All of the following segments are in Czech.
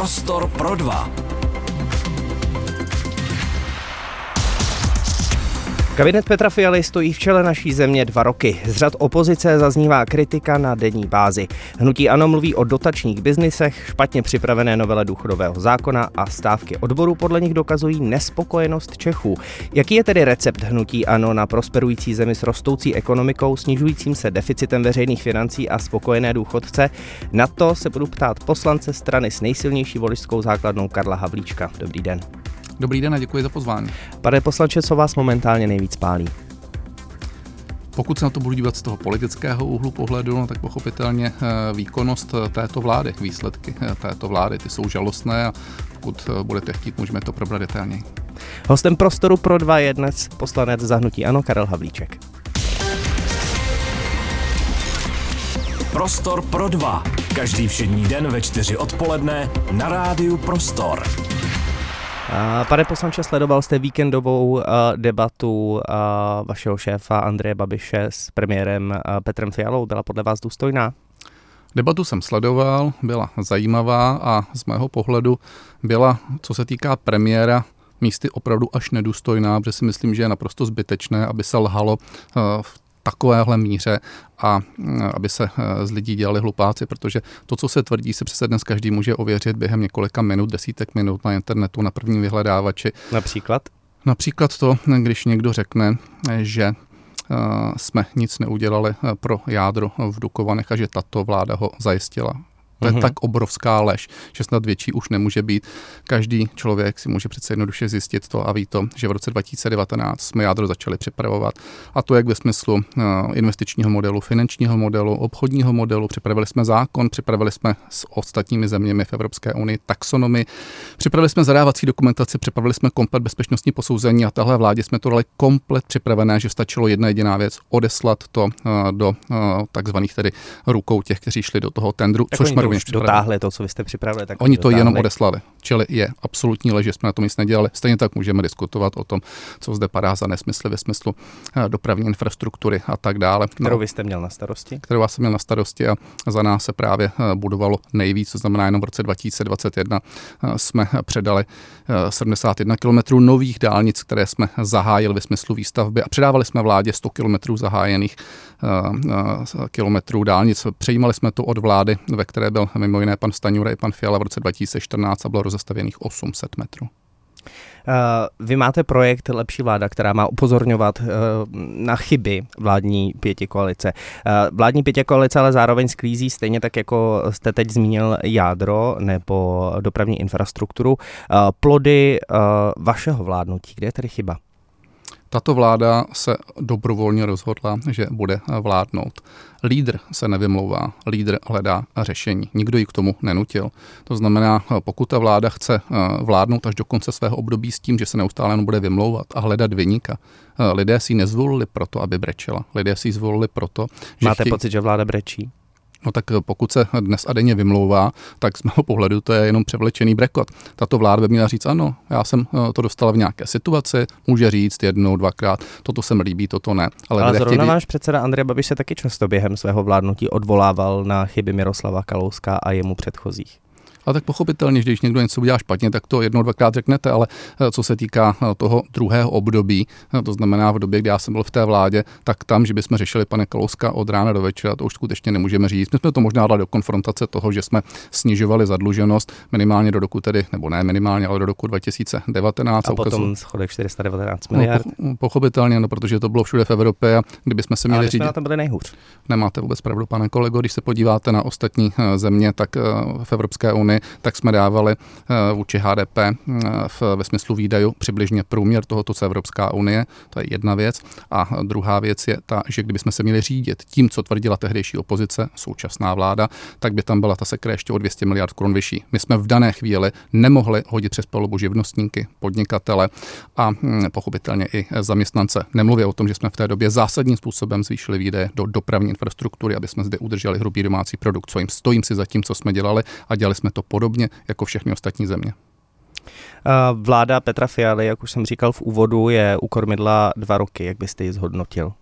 Prostor pro dva. Kabinet Petra Fialy stojí v čele naší země dva roky. Z řad opozice zaznívá kritika na denní bázi. Hnutí ANO mluví o dotačních biznisech, špatně připravené novele důchodového zákona a stávky odboru podle nich dokazují nespokojenost Čechů. Jaký je tedy recept hnutí ANO na prosperující zemi s rostoucí ekonomikou, snižujícím se deficitem veřejných financí a spokojené důchodce? Na to se budu ptát poslance strany s nejsilnější voličskou základnou Karla Havlíčka. Dobrý den. Dobrý den a děkuji za pozvání. Pane poslanče, co vás momentálně nejvíc pálí? Pokud se na to budu dívat z toho politického úhlu pohledu, no, tak pochopitelně eh, výkonnost eh, této vlády, výsledky eh, této vlády, ty jsou žalostné a pokud budete chtít, můžeme to probrat detailněji. Hostem prostoru pro dva je dnes poslanec zahnutí Ano Karel Havlíček. Prostor pro dva. Každý všední den ve čtyři odpoledne na rádiu Prostor. Pane poslanče, sledoval jste víkendovou uh, debatu uh, vašeho šéfa Andreje Babiše s premiérem uh, Petrem Fialou. Byla podle vás důstojná? Debatu jsem sledoval, byla zajímavá a z mého pohledu byla, co se týká premiéra, místy opravdu až nedůstojná, protože si myslím, že je naprosto zbytečné, aby se lhalo v takovéhle míře a aby se e, z lidí dělali hlupáci, protože to, co se tvrdí, se přece dnes každý může ověřit během několika minut, desítek minut na internetu, na prvním vyhledávači. Například? Například to, když někdo řekne, že e, jsme nic neudělali pro jádro v Dukovanech a že tato vláda ho zajistila. To je mm-hmm. tak obrovská lež, že snad větší už nemůže být. Každý člověk si může přece jednoduše zjistit to a ví to, že v roce 2019 jsme jádro začali připravovat. A to jak ve smyslu uh, investičního modelu, finančního modelu, obchodního modelu. Připravili jsme zákon, připravili jsme s ostatními zeměmi v Evropské unii taxonomy, připravili jsme zadávací dokumentaci, připravili jsme komplet bezpečnostní posouzení a tahle vládě jsme to dali komplet připravené, že stačilo jedna jediná věc, odeslat to uh, do uh, takzvaných tedy rukou těch, kteří šli do toho tendru, tak což jsme už dotáhli to, co vy jste připravili. Tak oni to dotáhli. jenom odeslali. Čili je absolutní lež, že jsme na tom nic nedělali. Stejně tak můžeme diskutovat o tom, co zde padá za nesmysly ve smyslu eh, dopravní infrastruktury a tak dále. Kterou no, vy jste měl na starosti? Kterou já jsem měl na starosti a za nás se právě eh, budovalo nejvíc, to znamená jenom v roce 2021 eh, jsme předali 71 kilometrů nových dálnic, které jsme zahájili ve smyslu výstavby a předávali jsme vládě 100 kilometrů zahájených kilometrů dálnic. Přejímali jsme to od vlády, ve které byl byl mimo jiné pan Staňura i pan Fiala v roce 2014 a bylo rozestavěných 800 metrů. Uh, vy máte projekt Lepší vláda, která má upozorňovat uh, na chyby vládní pěti koalice. Uh, vládní pěti koalice ale zároveň sklízí stejně tak, jako jste teď zmínil jádro nebo dopravní infrastrukturu. Plody vašeho vládnutí, kde je tedy chyba? Tato vláda se dobrovolně rozhodla, že bude vládnout. Lídr se nevymlouvá, lídr hledá řešení. Nikdo ji k tomu nenutil. To znamená, pokud ta vláda chce eh, vládnout až do konce svého období s tím, že se neustále jenom bude vymlouvat a hledat vyníka, eh, lidé si ji nezvolili proto, aby brečela. Lidé si ji zvolili proto, že Máte chtějí... pocit, že vláda brečí? No tak pokud se dnes a denně vymlouvá, tak z mého pohledu to je jenom převlečený brekot. Tato vláda by měla říct, ano, já jsem eh, to dostala v nějaké situaci, může říct jednou, dvakrát, toto se mi líbí, toto ne. Ale, Ale zrovna chtějí... váš předseda Andrej Babiš se taky často během svého vládnutí odvolával na chyby Miroslava Kalouska a jemu předchozích. A tak pochopitelně, když někdo něco udělá špatně, tak to jednou, dvakrát řeknete, ale eh, co se týká eh, toho druhého období, eh, to znamená v době, kdy já jsem byl v té vládě, tak tam, že bychom řešili pane Kalouska od rána do večera, to už skutečně nemůžeme říct. My jsme to možná dali do konfrontace toho, že jsme snižovali zadluženost minimálně do roku tedy, nebo ne minimálně, ale do roku 2019. A, a potom schodek 419 miliard. No, pochopitelně, no, protože to bylo všude v Evropě a kdybychom se měli řídit. na tom byli nejhůř. Nemáte vůbec pravdu, pane kolego, když se podíváte na ostatní země, tak v Evropské unii tak jsme dávali eh, vůči HDP eh, v, ve smyslu výdajů přibližně průměr tohoto, co Evropská unie. To je jedna věc. A druhá věc je ta, že kdybychom se měli řídit tím, co tvrdila tehdejší opozice, současná vláda, tak by tam byla ta sekre ještě o 200 miliard korun vyšší. My jsme v dané chvíli nemohli hodit přes palubu živnostníky, podnikatele a hm, pochopitelně i zaměstnance. Nemluvě o tom, že jsme v té době zásadním způsobem zvýšili výdaje do dopravní infrastruktury, aby jsme zde udrželi hrubý domácí produkt, co jim stojím si za tím, co jsme dělali a dělali jsme to podobně jako všechny ostatní země. Vláda Petra Fialy, jak už jsem říkal v úvodu, je u kormidla dva roky. Jak byste ji zhodnotil?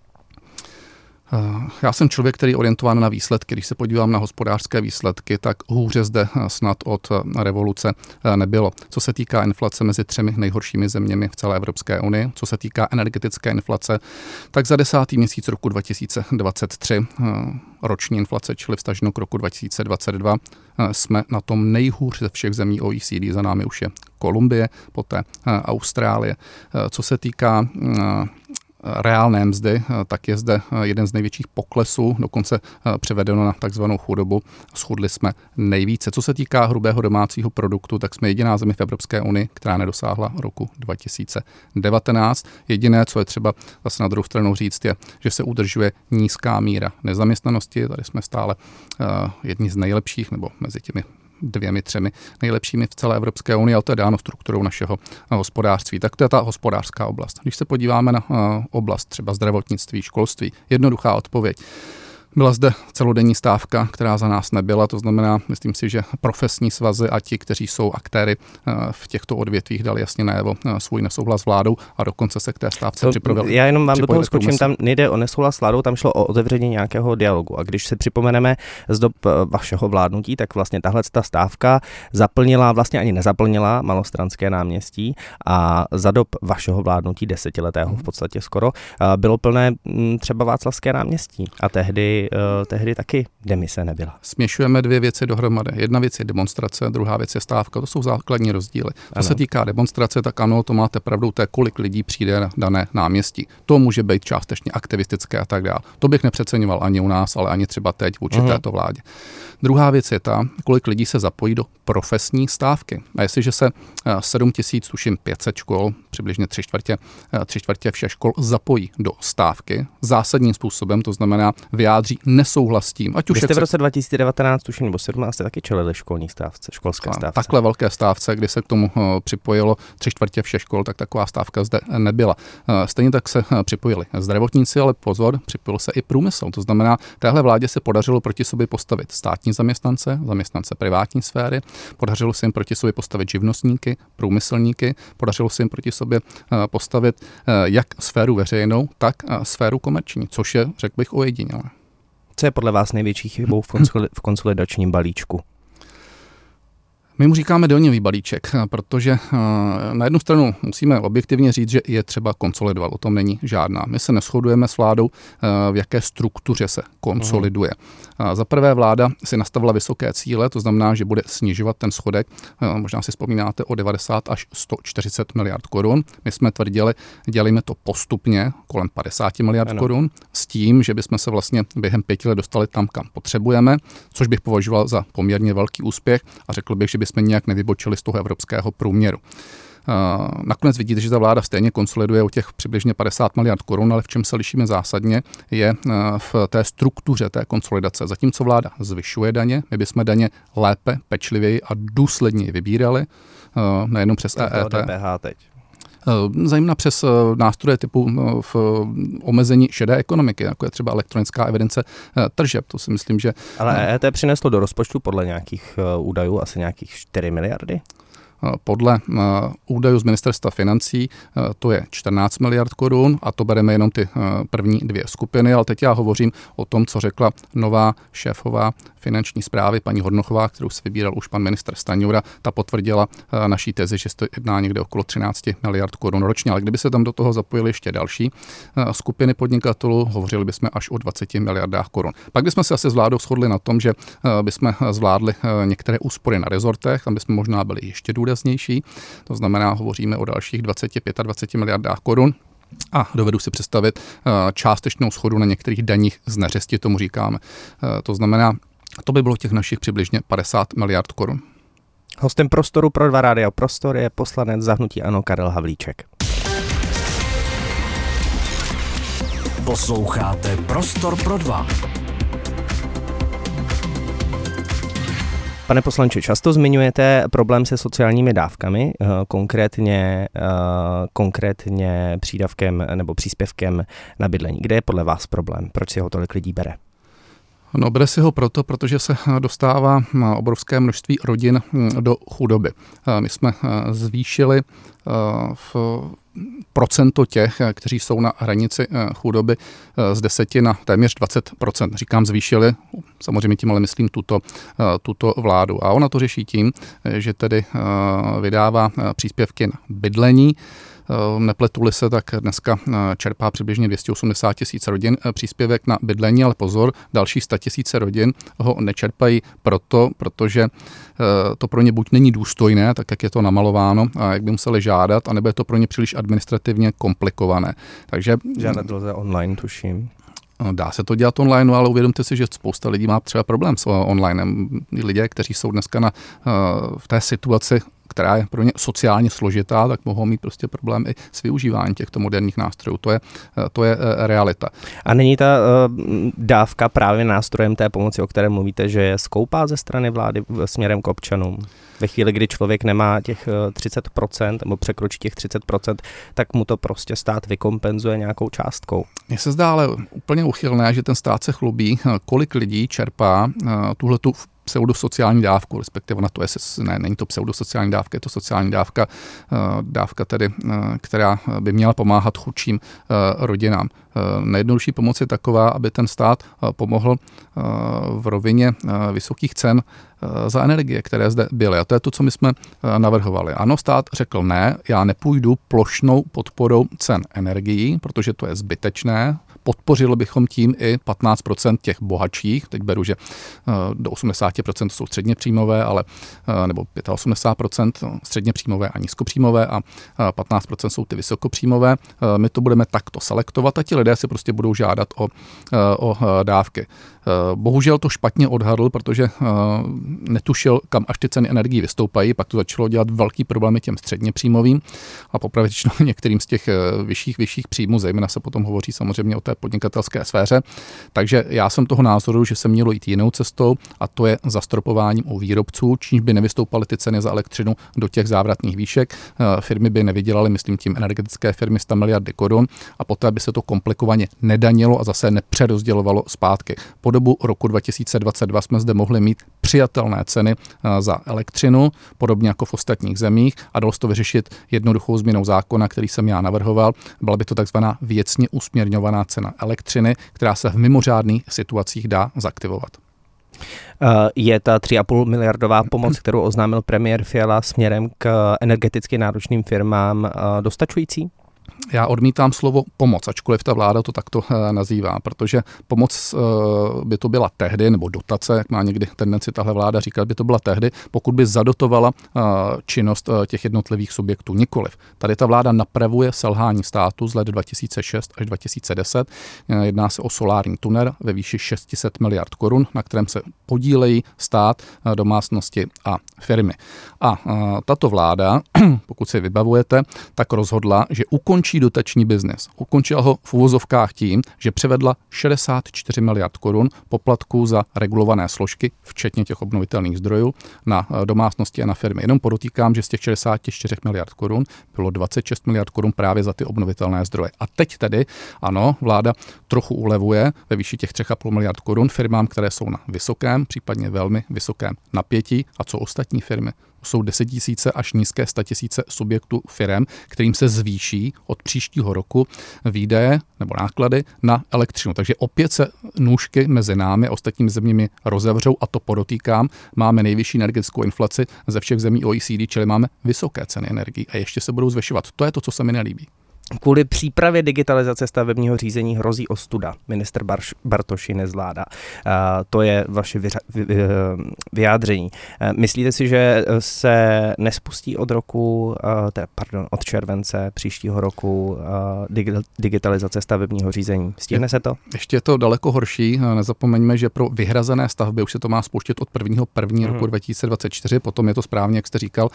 Eh, já jsem člověk, který je orientován na výsledky. Když se podívám na hospodářské výsledky, tak hůře zde eh, snad od eh, revoluce nebylo. Co se týká inflace mezi třemi nejhoršími zeměmi v celé Evropské unii, co se týká energetické inflace, tak za desátý měsíc roku 2023 roční inflace, čili vstaženo k roku 2022, jsme na tom nejhůř ze všech zemí OECD. Za námi už je Kolumbie, poté Austrálie. Co se týká reálné mzdy, eh, tak je zde eh, jeden z největších poklesů, dokonce eh, převedeno na takzvanou chudobu. Schudli jsme nejvíce. Co se týká hrubého domácího produktu, tak jsme jediná země v Evropské unii, která nedosáhla roku 2019. Jediné, co je třeba zase na druhou stranu říct, je, že se udržuje nízká míra nezaměstnanosti. Tady jsme stále jedni z nejlepších, nebo mezi těmi dvěmi, třemi nejlepšími v celé Evropské unii, ale to je dáno strukturou našeho eh, hospodářství. Tak to je ta hospodářská oblast. Když se podíváme na eh, oblast třeba zdravotnictví, školství, jednoduchá odpověď. Byla zde celodenní stávka, která za nás nebyla, to znamená, myslím si, že profesní svazy a ti, kteří jsou aktéry eh, v těchto odvětvích, dali jasně najevo eh, svůj nesouhlas s vládou a dokonce se k té stávce to, připravili. Já jenom vám do toho skočím, tam nejde o nesouhlas s vládou, tam šlo o otevření nějakého dialogu. A když si připomeneme z dob eh, vašeho vládnutí, tak vlastně tahle ta stávka zaplnila, vlastně ani nezaplnila malostranské náměstí a za dob vašeho vládnutí, desetiletého v podstatě skoro, bylo plné mm, třeba Václavské náměstí. A tehdy uh, tehdy taky demise nebyla. Směšujeme dvě věci dohromady. Jedna věc je demonstrace, druhá věc je stávka. To jsou základní rozdíly. Co ano. se týká demonstrace, tak ano, to máte pravdu, to je kolik lidí přijde na dané náměstí. To může být částečně aktivistické a tak dále. To bych nepřeceňoval ani u nás, ale ani třeba teď vůči uh-huh. této vládě. Druhá věc je ta, kolik lidí se zapojí do profesní stávky. A jestliže se 7 eh, tisíc, tuším 500 škol, přibližně tři čtvrtě, eh, tři čtvrtě všech škol zapojí do stávky zásadním způsobem, to znamená vyjádří nesouhlas s tím. Ať už Vy jste v roce 2019, tuším, nebo 17 taky čelili školní stávce, školské stávce. Takhle velké stávce, kdy se k tomu uh, připojilo tři čtvrtě všech škol, tak taková stávka zde nebyla. Uh, stejně tak se připojili zdravotníci, ale pozor, připojil se i průmysl. To znamená, téhle vládě se podařilo proti sobě postavit státní zaměstnance, zaměstnance privátní sféry, podařilo se jim proti sobě postavit živnostníky, průmyslníky, podařilo se jim proti sobě postavit jak sféru veřejnou, tak sféru komerční, což je, řekl bych, ojedinělé. Co je podle vás největší chybou v konsolidačním balíčku? My mu říkáme daňový balíček, protože eh, na jednu stranu musíme objektivně říct, že je třeba konsolidovat, o tom není žádná. My se neschodujeme s vládou, eh, v jaké struktuře se konsoliduje. Za prvé vláda si nastavila vysoké cíle, to znamená, že bude snižovat ten schodek, eh, možná si vzpomínáte, o 90 až 140 miliard korun. My jsme tvrdili, dělíme to postupně kolem 50 miliard ano. korun s tím, že bychom se vlastně během pěti let dostali tam, kam potřebujeme, což bych považoval za poměrně velký úspěch a řekl bych, že by jsme nějak nevybočili z toho evropského průměru. Nakonec vidíte, že ta vláda stejně konsoliduje o těch přibližně 50 miliard korun, ale v čem se lišíme zásadně, je v té struktuře té konsolidace. Zatímco vláda zvyšuje daně, my bychom daně lépe, pečlivěji a důsledněji vybírali, nejenom přes EET. DPH teď. Zajímá přes nástroje typu v omezení šedé ekonomiky, jako je třeba elektronická evidence tržeb. To si myslím, že. Ale EET přineslo do rozpočtu podle nějakých údajů asi nějakých 4 miliardy? Podle eh, údajů z ministerstva financí eh, to je 14 miliard korun a to bereme jenom ty eh, první dvě skupiny, ale teď já hovořím o tom, co řekla nová šéfová finanční zprávy, paní Hodnochová, kterou si vybíral už pan minister Staňura, ta potvrdila naší tezi, že se to jedná někde okolo 13 miliard korun ročně, ale kdyby se tam do toho zapojili ještě další skupiny podnikatelů, hovořili bychom až o 20 miliardách korun. Pak bychom se asi s vládou shodli na tom, že bychom zvládli některé úspory na rezortech, tam bychom možná byli ještě důležitější důraznější. To znamená, hovoříme o dalších 20-25 miliardách korun. A dovedu si představit eh, částečnou schodu na některých daních z neřesti, tomu říkáme. Eh, to znamená, to by bylo těch našich přibližně 50 miliard korun. Hostem prostoru pro dva rádia Prostor je poslanec zahnutí Ano Karel Havlíček. Posloucháte Prostor pro dva. Pane poslanče, často zmiňujete problém se sociálními dávkami, eh, konkrétně, eh, konkrétně přídavkem nebo příspěvkem na bydlení. Kde je podle vás problém? Proč si ho tolik lidí bere? No, bere si ho proto, protože se dostává obrovské množství rodin hm, do chudoby. Eh, my jsme zvýšili v procento těch, kteří jsou na hranici chudoby z 10 na téměř 20% Říkám zvýšili, samozřejmě tím ale myslím tuto, tuto vládu. A ona to řeší tím, že tedy vydává příspěvky na bydlení, Eh, nepletuli se, tak dneska eh, čerpá přibližně 280 tisíc rodin eh, příspěvek na bydlení, ale pozor, další 100 tisíce rodin ho nečerpají proto, protože to pro ně buď není důstojné, tak jak je to namalováno, a jak by museli žádat, anebo je to pro ně příliš administrativně komplikované. Takže Žádat lze online, tuším. Dá se to dělat online, ale uvědomte si, že spousta lidí má třeba problém s online. Lidé, kteří jsou dneska na, v té situaci která je pro ně sociálně složitá, tak mohou mít prostě problém i s využíváním těchto moderních nástrojů. To je, eh, to je eh, realita. A není ta uh, dávka právě nástrojem té pomoci, o které mluvíte, že je skoupá ze strany vlády směrem k občanům? Ve chvíli, kdy člověk nemá těch 30% nebo překročí těch 30%, tak mu to prostě stát vykompenzuje nějakou částkou. Mně se zdá ale úplně uchylné, že ten stát se chlubí, kolik lidí čerpá tuhle tu pseudosociální dávku, respektive na to je, ne, není to pseudosociální dávka, je to sociální dávka, eh, dávka tedy, eh, která by měla pomáhat chudším eh, rodinám. Nejjednodušší pomoc je taková, aby ten stát pomohl v rovině vysokých cen za energie, které zde byly. A to je to, co my jsme navrhovali. Ano, stát řekl ne, já nepůjdu plošnou podporou cen energií, protože to je zbytečné, podpořili bychom tím i 15% těch bohatších, teď beru, že eh, do 80% jsou středně příjmové, ale, eh, nebo 85% středně příjmové a nízkopříjmové a 15% jsou ty vysokopříjmové. Eh, my to budeme takto selektovat a ti lidé si prostě budou žádat o, o dávky. Bohužel to špatně odhadl, protože netušil, kam až ty ceny energií vystoupají, pak to začalo dělat velký problémy těm středně příjmovým a popravdě některým z těch vyšších, vyšších příjmů, zejména se potom hovoří samozřejmě o té podnikatelské sféře. Takže já jsem toho názoru, že se mělo jít jinou cestou a to je zastropováním u výrobců, čímž by nevystoupaly ty ceny za elektřinu do těch závratných výšek. Eh, firmy by nevydělaly, myslím tím energetické firmy 100 miliardy korun a poté by se to komplikovaně nedanilo a zase nepřerozdělovalo zpátky. Po dobu roku 2022 jsme zde mohli mít přijatelné ceny eh, za elektřinu, podobně jako v ostatních zemích a dalo se to vyřešit jednoduchou změnou zákona, který jsem já navrhoval. Byla by to takzvaná věcně usměrňovaná cena elektřiny, která se v mimořádných situacích dá zaktivovat. Eh, je ta 3,5 miliardová pomoc, kterou oznámil premiér Fiala směrem k energeticky náročným firmám, eh, dostačující? Já odmítám slovo pomoc, ačkoliv ta vláda to takto eh, nazývá, protože pomoc eh, by to byla tehdy, nebo dotace, jak má někdy tendenci tahle vláda říkat, by to byla tehdy, pokud by zadotovala eh, činnost těch jednotlivých subjektů. Nikoliv. Tady ta vláda napravuje selhání státu z let 2006 až 2010. Jedná se o solární tunel ve výši 600 miliard korun, na kterém se podílejí stát, domácnosti a firmy. A tato vláda, pokud si vybavujete, tak rozhodla, že ukončí ukončí dotační biznis. Ukončila ho v uvozovkách tím, že převedla 64 miliard korun poplatků za regulované složky, včetně těch obnovitelných zdrojů, na eh, domácnosti a na firmy. Jenom podotýkám, že z těch 64 miliard korun bylo 26 miliard korun právě za ty obnovitelné zdroje. A teď tedy, ano, vláda trochu ulevuje ve výši těch 3,5 miliard korun firmám, které jsou na vysokém, případně velmi vysokém napětí. A co ostatní firmy? Jsou desetitisíce až nízké statisíce subjektů firem, kterým se zvýší od příštího roku výdaje nebo náklady na elektřinu. Takže opět se nůžky mezi námi a ostatními zeměmi rozevřou a to podotýkám. Máme nejvyšší energetickou inflaci ze všech zemí OECD, čili máme vysoké ceny energií a ještě se budou zvyšovat. To je to, co se mi nelíbí. Kvůli přípravě digitalizace stavebního řízení hrozí ostuda. Minister Barš, Bartoši nezvládá. Uh, to je vaše vyřa, vy, vy, vyjádření. Uh, myslíte si, že se nespustí od roku, teda, pardon, od července příštího roku dig, digitalizace stavebního řízení? Stihne se to? Ještě je to daleko horší. Nezapomeňme, že pro vyhrazené stavby už se to má spouštět od 1. 1. Hmm. roku 2024, potom je to správně, jak jste říkal,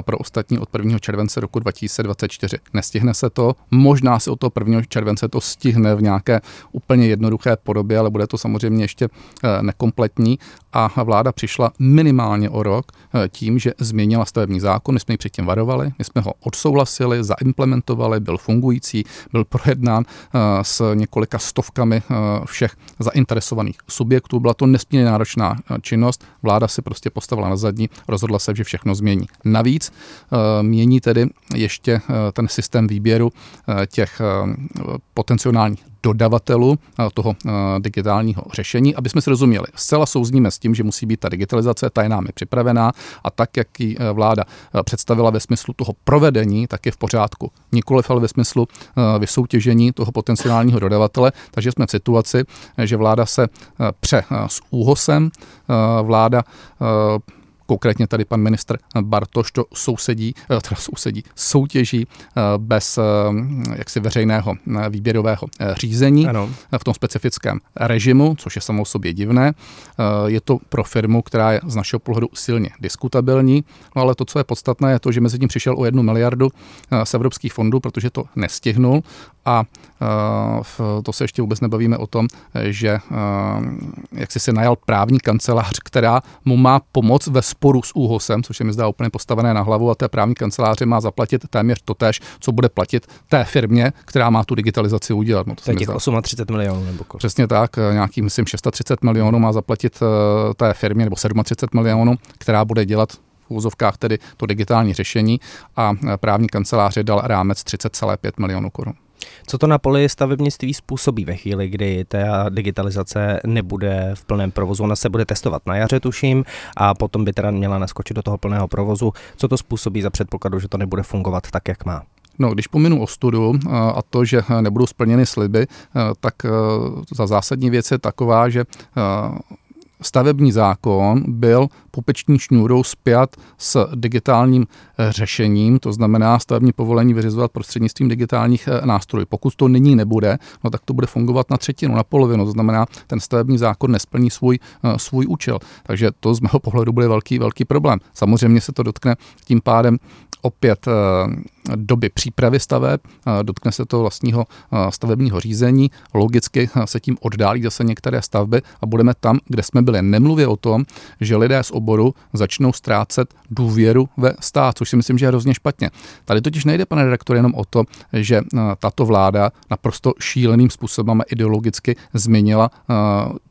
pro ostatní od 1. července roku 2024. Nestihne se to. Možná se od toho 1. července to stihne v nějaké úplně jednoduché podobě, ale bude to samozřejmě ještě eh, nekompletní a vláda přišla minimálně o rok eh, tím, že změnila stavební zákon. My jsme ji předtím varovali, my jsme ho odsouhlasili, zaimplementovali, byl fungující, byl projednán eh, s několika stovkami všech zainteresovaných subjektů. Byla to nesmírně náročná činnost. Vláda si prostě postavila na zadní, rozhodla se, že všechno změní. Navíc mění tedy ještě ten systém výběru těch potenciálních dodavatelů eh, toho eh, digitálního řešení, aby jsme si rozuměli. Zcela souzníme s tím, že musí být ta digitalizace, ta je námi připravená a tak, jak ji eh, vláda představila ve smyslu toho provedení, tak je v pořádku. Nikoliv ale ve smyslu vysoutěžení toho potenciálního dodavatele, takže jsme v situaci, že vláda se pře s úhosem, vláda Konkrétně tady pan ministr Bartoš to sousedí, eh, teda sousedí, soutěží eh, bez eh, jaksi veřejného výběrového řízení ano. v tom specifickém režimu, což je samou sobě divné. Je to pro firmu, která je z našeho pohledu silně diskutabilní, no ale to, co je podstatné, je to, že mezi tím přišel o jednu miliardu z evropských fondů, protože to nestihnul a to se ještě vůbec nebavíme o tom, že jak si se najal právní kancelář, která mu má pomoct ve sporu s úhosem, což je mi zdá úplně postavené na hlavu a té právní kanceláře má zaplatit téměř totéž, co bude platit té firmě, která má tu digitalizaci udělat. No to těch 38 milionů nebo kolik? Přesně tak, nějaký, myslím, 630 milionů má zaplatit eh, té firmě, nebo 37 milionů, která bude dělat v úzovkách tedy to digitální řešení a eh, právní kanceláře dal rámec 30,5 milionů korun. Co to na poli stavebnictví způsobí ve chvíli, kdy ta digitalizace nebude v plném provozu? Ona se bude testovat na jaře, tuším, a potom by teda měla naskočit do toho plného provozu. Co to způsobí za předpokladu, že to nebude fungovat tak, jak má? No, když pominu ostudu a to, že nebudou splněny sliby, tak za zásadní věc je taková, že stavební zákon byl pupeční šňůrou spjat s digitálním eh, řešením, to znamená stavební povolení vyřizovat prostřednictvím digitálních eh, nástrojů. Pokud to nyní nebude, no tak to bude fungovat na třetinu, na polovinu, to znamená, ten stavební zákon nesplní svůj, eh, svůj účel. Takže to z mého pohledu bude velký, velký problém. Samozřejmě se to dotkne tím pádem opět doby přípravy staveb, dotkne se to vlastního stavebního řízení, logicky se tím oddálí zase některé stavby a budeme tam, kde jsme byli. Nemluvě o tom, že lidé z oboru začnou ztrácet důvěru ve stát, což si myslím, že je hrozně špatně. Tady totiž nejde, pane redaktor, jenom o to, že tato vláda naprosto šíleným způsobem ideologicky změnila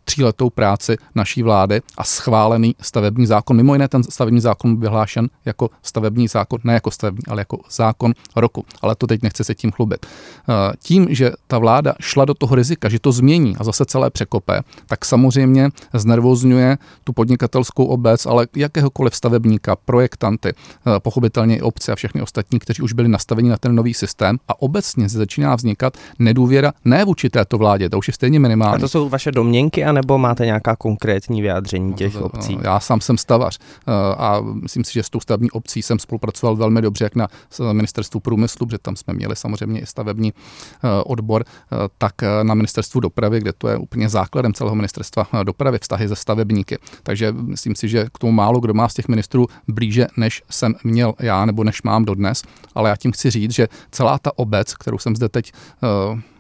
tříletou práci naší vlády a schválený stavební zákon. Mimo jiné ten stavební zákon byl vyhlášen jako stavební zákon, ne jako stavební, ale jako zákon roku. Ale to teď nechce se tím chlubit. Eh, tím, že ta vláda šla do toho rizika, že to změní a zase celé překope, tak samozřejmě znervozňuje tu podnikatelskou obec, ale jakéhokoliv stavebníka, projektanty, eh, pochopitelně i obce a všechny ostatní, kteří už byli nastaveni na ten nový systém a obecně se začíná vznikat nedůvěra ne vůči této vládě, to už je stejně minimální. A to jsou vaše domněnky a nebo máte nějaká konkrétní vyjádření těch no, obcí? Já sám jsem stavař eh, a myslím si, že s tou stavební obcí jsem spolupracoval velmi dobře, jak na ministerstvu průmyslu, protože tam jsme měli samozřejmě i stavební eh, odbor, eh, tak na ministerstvu dopravy, kde to je úplně základem celého ministerstva dopravy, vztahy ze stavebníky. Takže myslím si, že k tomu málo kdo má z těch ministrů blíže, než jsem měl já nebo než mám dodnes. Ale já tím chci říct, že celá ta obec, kterou jsem zde teď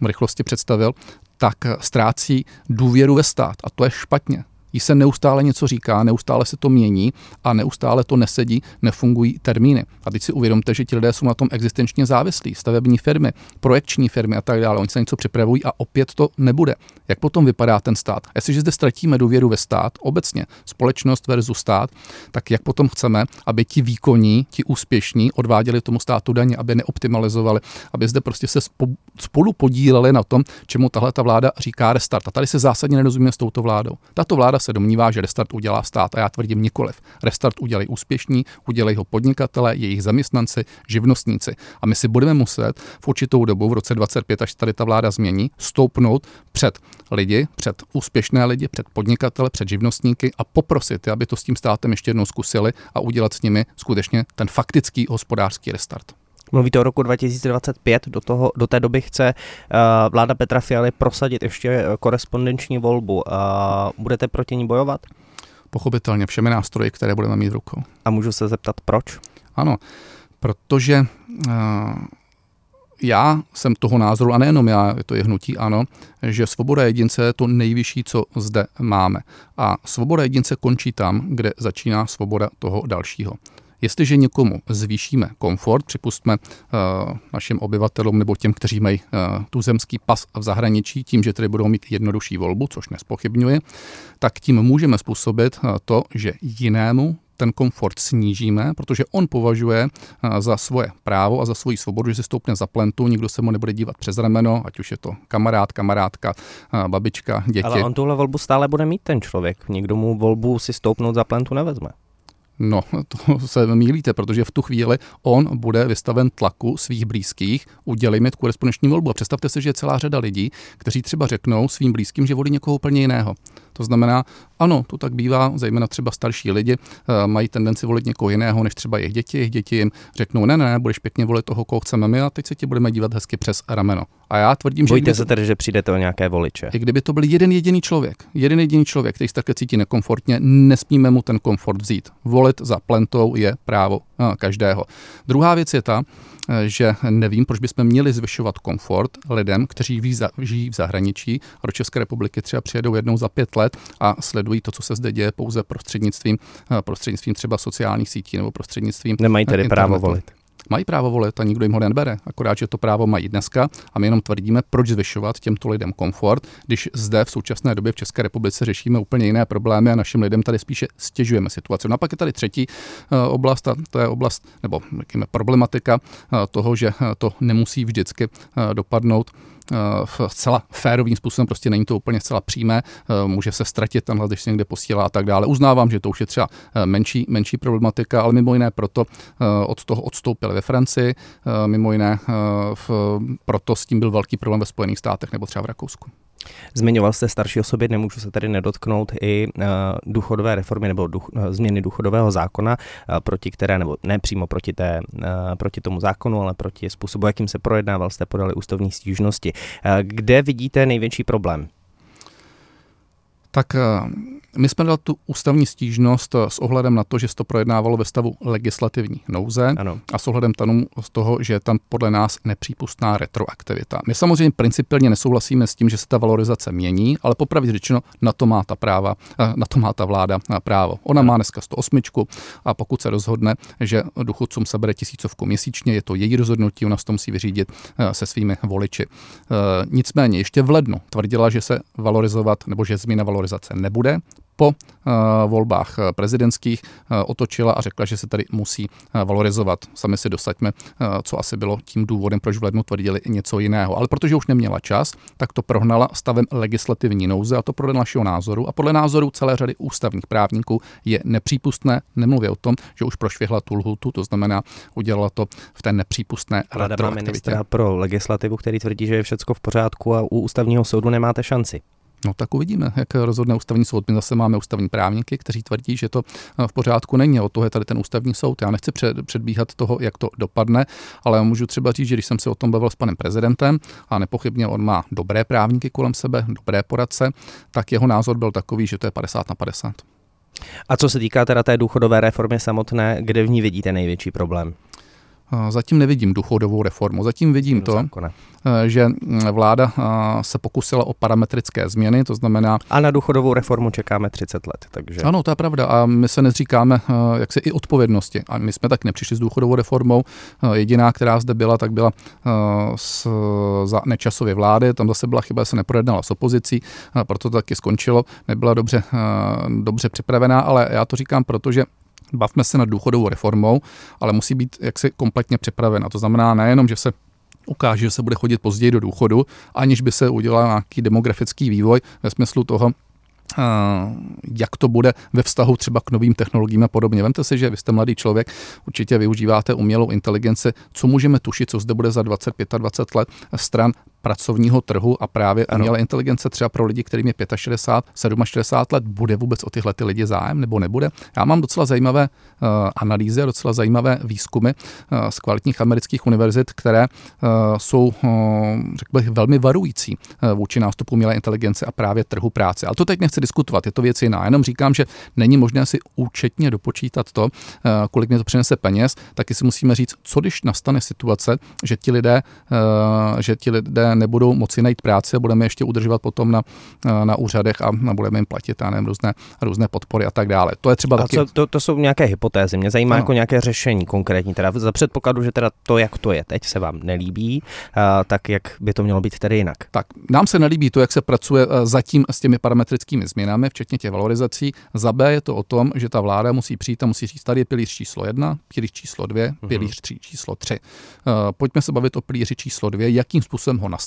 v rychlosti představil, tak ztrácí důvěru ve stát. A to je špatně jí se neustále něco říká, neustále se to mění a neustále to nesedí, nefungují termíny. A teď si uvědomte, že ti lidé jsou na tom existenčně závislí, stavební firmy, projekční firmy a tak dále. Oni se něco připravují a opět to nebude. Jak potom vypadá ten stát? Jestliže zde ztratíme důvěru ve stát, obecně společnost versus stát, tak jak potom chceme, aby ti výkonní, ti úspěšní odváděli tomu státu daně, aby neoptimalizovali, aby zde prostě se spolu podíleli na tom, čemu tahle ta vláda říká restart. A tady se zásadně nerozumíme s touto vládou. Tato vláda se domnívá, že restart udělá stát a já tvrdím nikoliv. Restart udělají úspěšní, udělají ho podnikatele, jejich zaměstnanci, živnostníci. A my si budeme muset v určitou dobu, v roce 25, až tady ta vláda změní, stoupnout před lidi, před úspěšné lidi, před podnikatele, před živnostníky a poprosit, aby to s tím státem ještě jednou zkusili a udělat s nimi skutečně ten faktický hospodářský restart. Mluvíte o roku 2025, do, toho, do té doby chce uh, vláda Petra Fialy prosadit ještě eh, korespondenční volbu. Uh, budete proti ní bojovat? Pochopitelně všemi nástroji, které budeme mít v rukou. A můžu se zeptat, proč? Ano, protože uh, já jsem toho názoru, a nejenom já, to je hnutí ano, že svoboda jedince je to nejvyšší, co zde máme. A svoboda jedince končí tam, kde začíná svoboda toho dalšího. Jestliže někomu zvýšíme komfort, připustme uh, našim obyvatelům nebo těm, kteří mají uh, tuzemský pas v zahraničí, tím, že tedy budou mít jednodušší volbu, což nespochybňuje, tak tím můžeme způsobit uh, to, že jinému ten komfort snížíme, protože on považuje za svoje právo a za svoji svobodu, že si stoupne za plentu, nikdo se mu nebude dívat přes rameno, ať už je to kamarád, kamarádka, babička, děti. Ale on tuhle volbu stále bude mít ten člověk. Nikdo mu volbu si stoupnout za plentu nevezme. No, to se mílíte, protože v tu chvíli on bude vystaven tlaku svých blízkých, udělejme tu korespondenční volbu. A představte si, že je celá řada lidí, kteří třeba řeknou svým blízkým, že volí někoho úplně jiného. To znamená, ano, to tak bývá, zejména třeba starší lidi uh, mají tendenci volit někoho jiného, než třeba jejich děti. Jejich děti jim řeknou, ne, ne, budeš pěkně volit toho, koho chceme my, a teď se ti budeme dívat hezky přes rameno. A já tvrdím, Bojte že. se tedy, že přijdete o nějaké voliče. I kdyby to byl jeden jediný člověk, jeden jediný člověk, který se také cítí nekomfortně, nesmíme mu ten komfort vzít. Volit za plentou je právo uh, každého. Druhá věc je ta, že nevím, proč bychom měli zvyšovat komfort lidem, kteří žijí v zahraničí a do České republiky třeba přijedou jednou za pět let a sledují to, co se zde děje pouze prostřednictvím, prostřednictvím třeba sociálních sítí nebo prostřednictvím. Nemají tedy internetu. právo volit. Mají právo volit a nikdo jim ho nebere. Akorát, že to právo mají dneska a my jenom tvrdíme, proč zvyšovat těmto lidem komfort, když zde v současné době v České republice řešíme úplně jiné problémy a našim lidem tady spíše stěžujeme situaci. No a pak je tady třetí uh, oblast, a to je oblast, nebo řekněme, problematika toho, že to nemusí vždycky dopadnout Eh, zcela férovým způsobem, prostě není to úplně zcela přímé, eh, může se ztratit tam, když se někde posílá a tak dále. Uznávám, že to už je třeba eh, menší, menší problematika, ale mimo jiné proto od toho odstoupili ve Francii, mimo jiné proto s tím byl velký problém ve Spojených státech nebo třeba v Rakousku. Zmiňoval jste starší osoby, nemůžu se tady nedotknout i uh, důchodové reformy nebo duch, uh, změny důchodového zákona, uh, proti které, nebo ne přímo proti, té, proti tomu zákonu, ale proti způsobu, jakým se projednával, jste podali ústavní stížnosti. Kde vidíte největší problém? Tak my jsme dali tu ústavní stížnost eh, s ohledem na to, že se to projednávalo ve stavu legislativní nouze ano. a s ohledem tanu z toho, že je tam podle nás nepřípustná retroaktivita. My samozřejmě principiálně nesouhlasíme s tím, že se ta valorizace mění, ale popravdě řečeno, na to má ta práva, eh, na to má ta vláda eh, právo. Ona má dneska 108 a pokud se rozhodne, že důchodcům sebere tisícovku měsíčně, je to její rozhodnutí, ona se to musí vyřídit se svými voliči. Nicméně ještě v lednu tvrdila, že se valorizovat nebo že změna valorizace nebude po eh, volbách eh, prezidentských eh, otočila a řekla, že se tady musí valorizovat. Sami si dosaďme, co asi bylo tím důvodem, proč v lednu tvrdili něco jiného. Ale protože už neměla čas, tak to prohnala stavem legislativní nouze a to podle našeho názoru a podle názoru celé řady ústavních právníků je nepřípustné. Nemluvě o tom, že už prošvihla tu lhutu, to znamená, udělala to v té nepřípustné Rada ministra pro legislativu, který tvrdí, že je všechno v pořádku a u ústavního soudu nemáte šanci. No tak uvidíme, jak rozhodne ústavní soud. My zase máme ústavní právníky, kteří tvrdí, že to v pořádku není. O toho je tady ten ústavní soud. Já nechci před, předbíhat toho, jak to dopadne, ale můžu třeba říct, že když jsem se o tom bavil s panem prezidentem a nepochybně on má dobré právníky kolem sebe, dobré poradce, tak jeho názor byl takový, že to je 50 na 50. A co se týká teda té důchodové reformy samotné, kde v ní vidíte největší problém? Zatím nevidím důchodovou reformu. Zatím vidím to, zákona. Eh, že mm, vláda eh, se pokusila o parametrické změny, to znamená... A na důchodovou reformu čekáme 30 let, takže... Ano, to je pravda a my se nezříkáme eh, jaksi i odpovědnosti. A my jsme tak nepřišli s důchodovou reformou. Jediná, která zde byla, tak byla s, za nečasově vlády. Tam zase byla chyba, se neprojednala s opozicí, proto to taky skončilo. Nebyla dobře, dobře připravená, ale já to říkám, protože bavme se nad důchodovou reformou, ale musí být jaksi kompletně připravena. To znamená nejenom, že se ukáže, že se bude chodit později do důchodu, aniž by se udělal nějaký demografický vývoj ve smyslu toho, jak to bude ve vztahu třeba k novým technologiím a podobně. Vemte si, že vy jste mladý člověk, určitě využíváte umělou inteligenci. Co můžeme tušit, co zde bude za 25 20 let stran pracovního trhu a právě ano. umělé inteligence třeba pro lidi, kterým je 65, 67 let, bude vůbec o tyhle ty lidi zájem nebo nebude? Já mám docela zajímavé uh, analýzy a docela zajímavé výzkumy uh, z kvalitních amerických univerzit, které uh, jsou, uh, řekl bych, velmi varující uh, vůči nástupu umělé inteligence a právě trhu práce. Ale to teď nechci diskutovat, je to věc jiná. Jenom říkám, že není možné si účetně dopočítat to, kolik mě to přinese peněz, taky si musíme říct, co když nastane situace, že ti lidé, že ti lidé nebudou moci najít práci a budeme ještě udržovat potom na, na úřadech a budeme jim platit, a nevím, různé, různé podpory a tak dále. To je třeba a taky... co, to, to, jsou nějaké hypotézy. Mě zajímá ano. jako nějaké řešení konkrétní. Teda za předpokladu, že teda to, jak to je teď, se vám nelíbí, tak jak by to mělo být tedy jinak? Tak nám se nelíbí to, jak se pracuje zatím s těmi parametrickými změnami, včetně těch valorizací. Za B je to o tom, že ta vláda musí přijít a musí říct, tady je pilíř číslo jedna, pilíř číslo dvě, mhm. pilíř tři, číslo tři. Uh, pojďme se bavit o pilíři číslo dvě, jakým způsobem ho nastavit,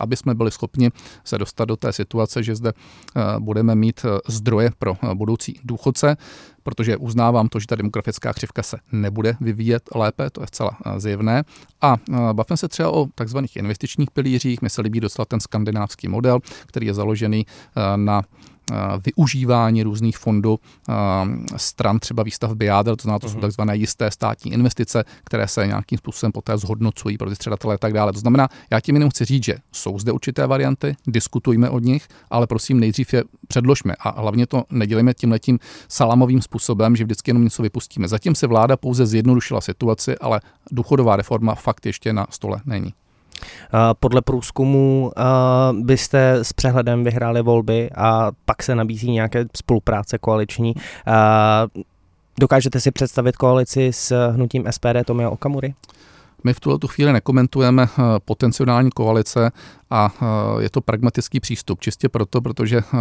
aby jsme byli schopni se dostat do té situace, že zde uh, budeme mít uh, zdroje pro budoucí důchodce protože uznávám to, že ta demografická křivka se nebude vyvíjet lépe, to je zcela zjevné. A bavíme se třeba o takzvaných investičních pilířích. Mně se líbí docela ten skandinávský model, který je založený na Eh, využívání různých fondů eh, stran třeba výstavby jáder, to znamená, to jsou mhm. takzvané jisté státní investice, které se nějakým způsobem poté zhodnocují pro ty středatele a tak dále. To znamená, já tím jenom chci říct, že jsou zde určité varianty, diskutujme o nich, ale prosím nejdřív je předložme a hlavně to nedělíme tím letím salamovým způsobem, že vždycky jenom něco vypustíme. Zatím se vláda pouze zjednodušila situaci, ale důchodová reforma fakt ještě na stole není. Podle průzkumu byste s přehledem vyhráli volby a pak se nabízí nějaké spolupráce koaliční. Dokážete si představit koalici s hnutím SPD Tomia Okamury? My v tuhle chvíli nekomentujeme eh, potenciální koalice a eh, je to pragmatický přístup. Čistě proto, protože eh,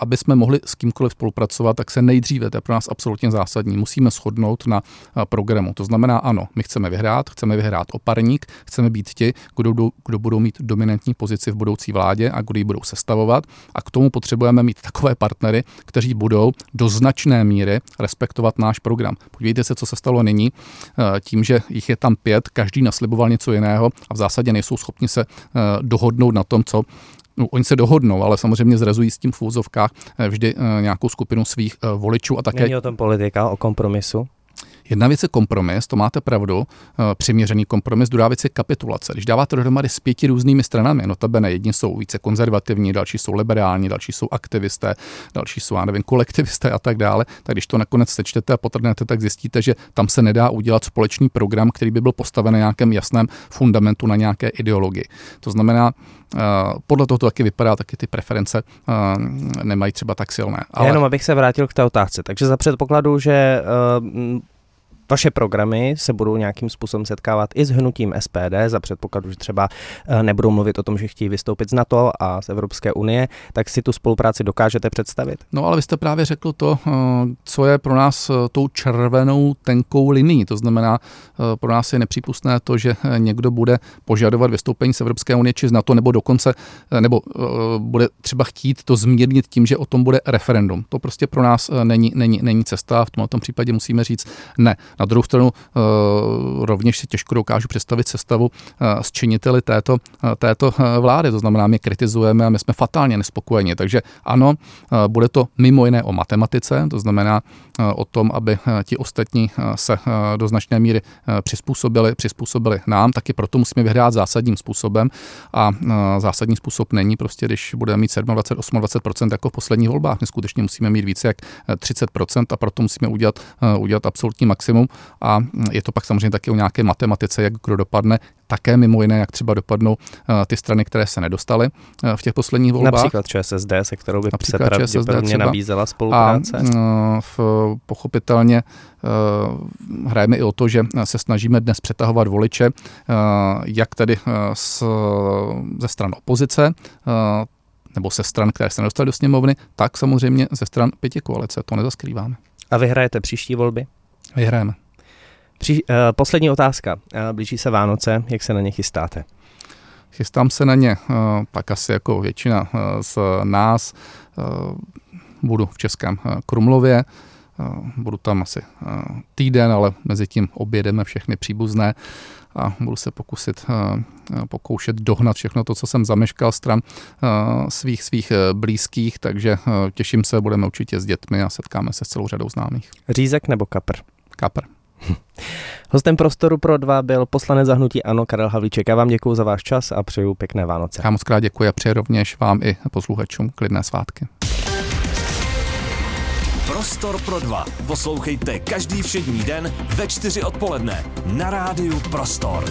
aby jsme mohli s kýmkoliv spolupracovat, tak se nejdříve, to je pro nás absolutně zásadní, musíme shodnout na programu. To znamená, ano, my chceme vyhrát, chceme vyhrát oparník, chceme být ti, kdo, kdo budou mít dominantní pozici v budoucí vládě a kdo ji budou sestavovat. A k tomu potřebujeme mít takové partnery, kteří budou do značné míry respektovat náš program. Podívejte se, co se stalo nyní, tím, že jich je tam pět, každý každý nasliboval něco jiného a v zásadě nejsou schopni se eh, dohodnout na tom, co No, oni se dohodnou, ale samozřejmě zrazují s tím v eh, vždy eh, nějakou skupinu svých voličů. A také... Není o tom politika, o kompromisu? Jedna věc je kompromis, to máte pravdu, eh, přiměřený kompromis, druhá věc je kapitulace. Když dáváte dohromady s pěti různými stranami, notabene jedni jsou více konzervativní, další jsou liberální, další jsou aktivisté, další jsou, já nevím, kolektivisté a tak dále, tak když to nakonec sečtete a potrhnete, tak zjistíte, že tam se nedá udělat společný program, který by byl postaven na nějakém jasném fundamentu, na nějaké ideologii. To znamená, Uh, podle toho to taky vypadá, taky ty preference uh, nemají třeba tak silné. Ale... Jenom abych se vrátil k té otázce. Takže za předpokladu, že vaše programy se budou nějakým způsobem setkávat i s hnutím SPD za předpokladu, že třeba eh, nebudou mluvit o tom, že chtějí vystoupit z NATO a z Evropské unie, tak si tu spolupráci dokážete představit? No ale vy jste právě řekl to, eh, co je pro nás eh, tou červenou tenkou linií. To znamená, pro nás je nepřípustné to, že někdo bude požadovat vystoupení z Evropské unie či z NATO, nebo dokonce, nebo bude třeba chtít to zmírnit tím, že o tom bude referendum. To prostě pro nás není, není, není cesta. V tomto případě musíme říct ne. Na druhou stranu eh, rovněž si těžko dokážu představit sestavu eh, s činiteli této, eh, této vlády. To znamená, my kritizujeme a my jsme fatálně nespokojeni. Takže ano, bude to mimo jiné o matematice, to znamená o tom, aby ti ostatní se do značné míry přizpůsobili, přizpůsobili nám, taky proto musíme vyhrát zásadním způsobem a zásadní způsob není prostě, když budeme mít 27, 28% jako v posledních volbách. My skutečně musíme mít více jak 30% a proto musíme udělat, udělat absolutní maximum a je to pak samozřejmě taky o nějaké matematice, jak kdo dopadne, také mimo jiné, jak třeba dopadnou eh, ty strany, které se nedostaly eh, v těch posledních volbách. Například ČSSD, se kterou by Například se pravděpodobně nabízela spolupráce. A eh, v, pochopitelně hrajeme i o to, že se snažíme dnes přetahovat voliče, jak tedy z, ze stran opozice, nebo se stran, které se nedostaly do sněmovny, tak samozřejmě ze stran pěti koalice. To nezaskrýváme. A vyhrajete příští volby? Vyhrajeme. Při, uh, poslední otázka. Uh, blíží se Vánoce, jak se na ně chystáte? Chystám se na ně, uh, pak asi jako většina uh, z nás. Uh, budu v Českém uh, Krumlově, uh, budu tam asi uh, týden, ale mezi tím objedeme všechny příbuzné a budu se pokusit pokoušet dohnat všechno to, co jsem zameškal stran svých svých blízkých, takže těším se, budeme určitě s dětmi a setkáme se s celou řadou známých. Řízek nebo kapr? Kapr. Hostem prostoru pro dva byl poslanec zahnutí Ano Karel Havlíček. Já vám děkuji za váš čas a přeju pěkné Vánoce. Já moc krát děkuji a přeji rovněž vám i posluchačům klidné svátky. Prostor pro dva. Poslouchejte každý všední den ve čtyři odpoledne na rádiu Prostor.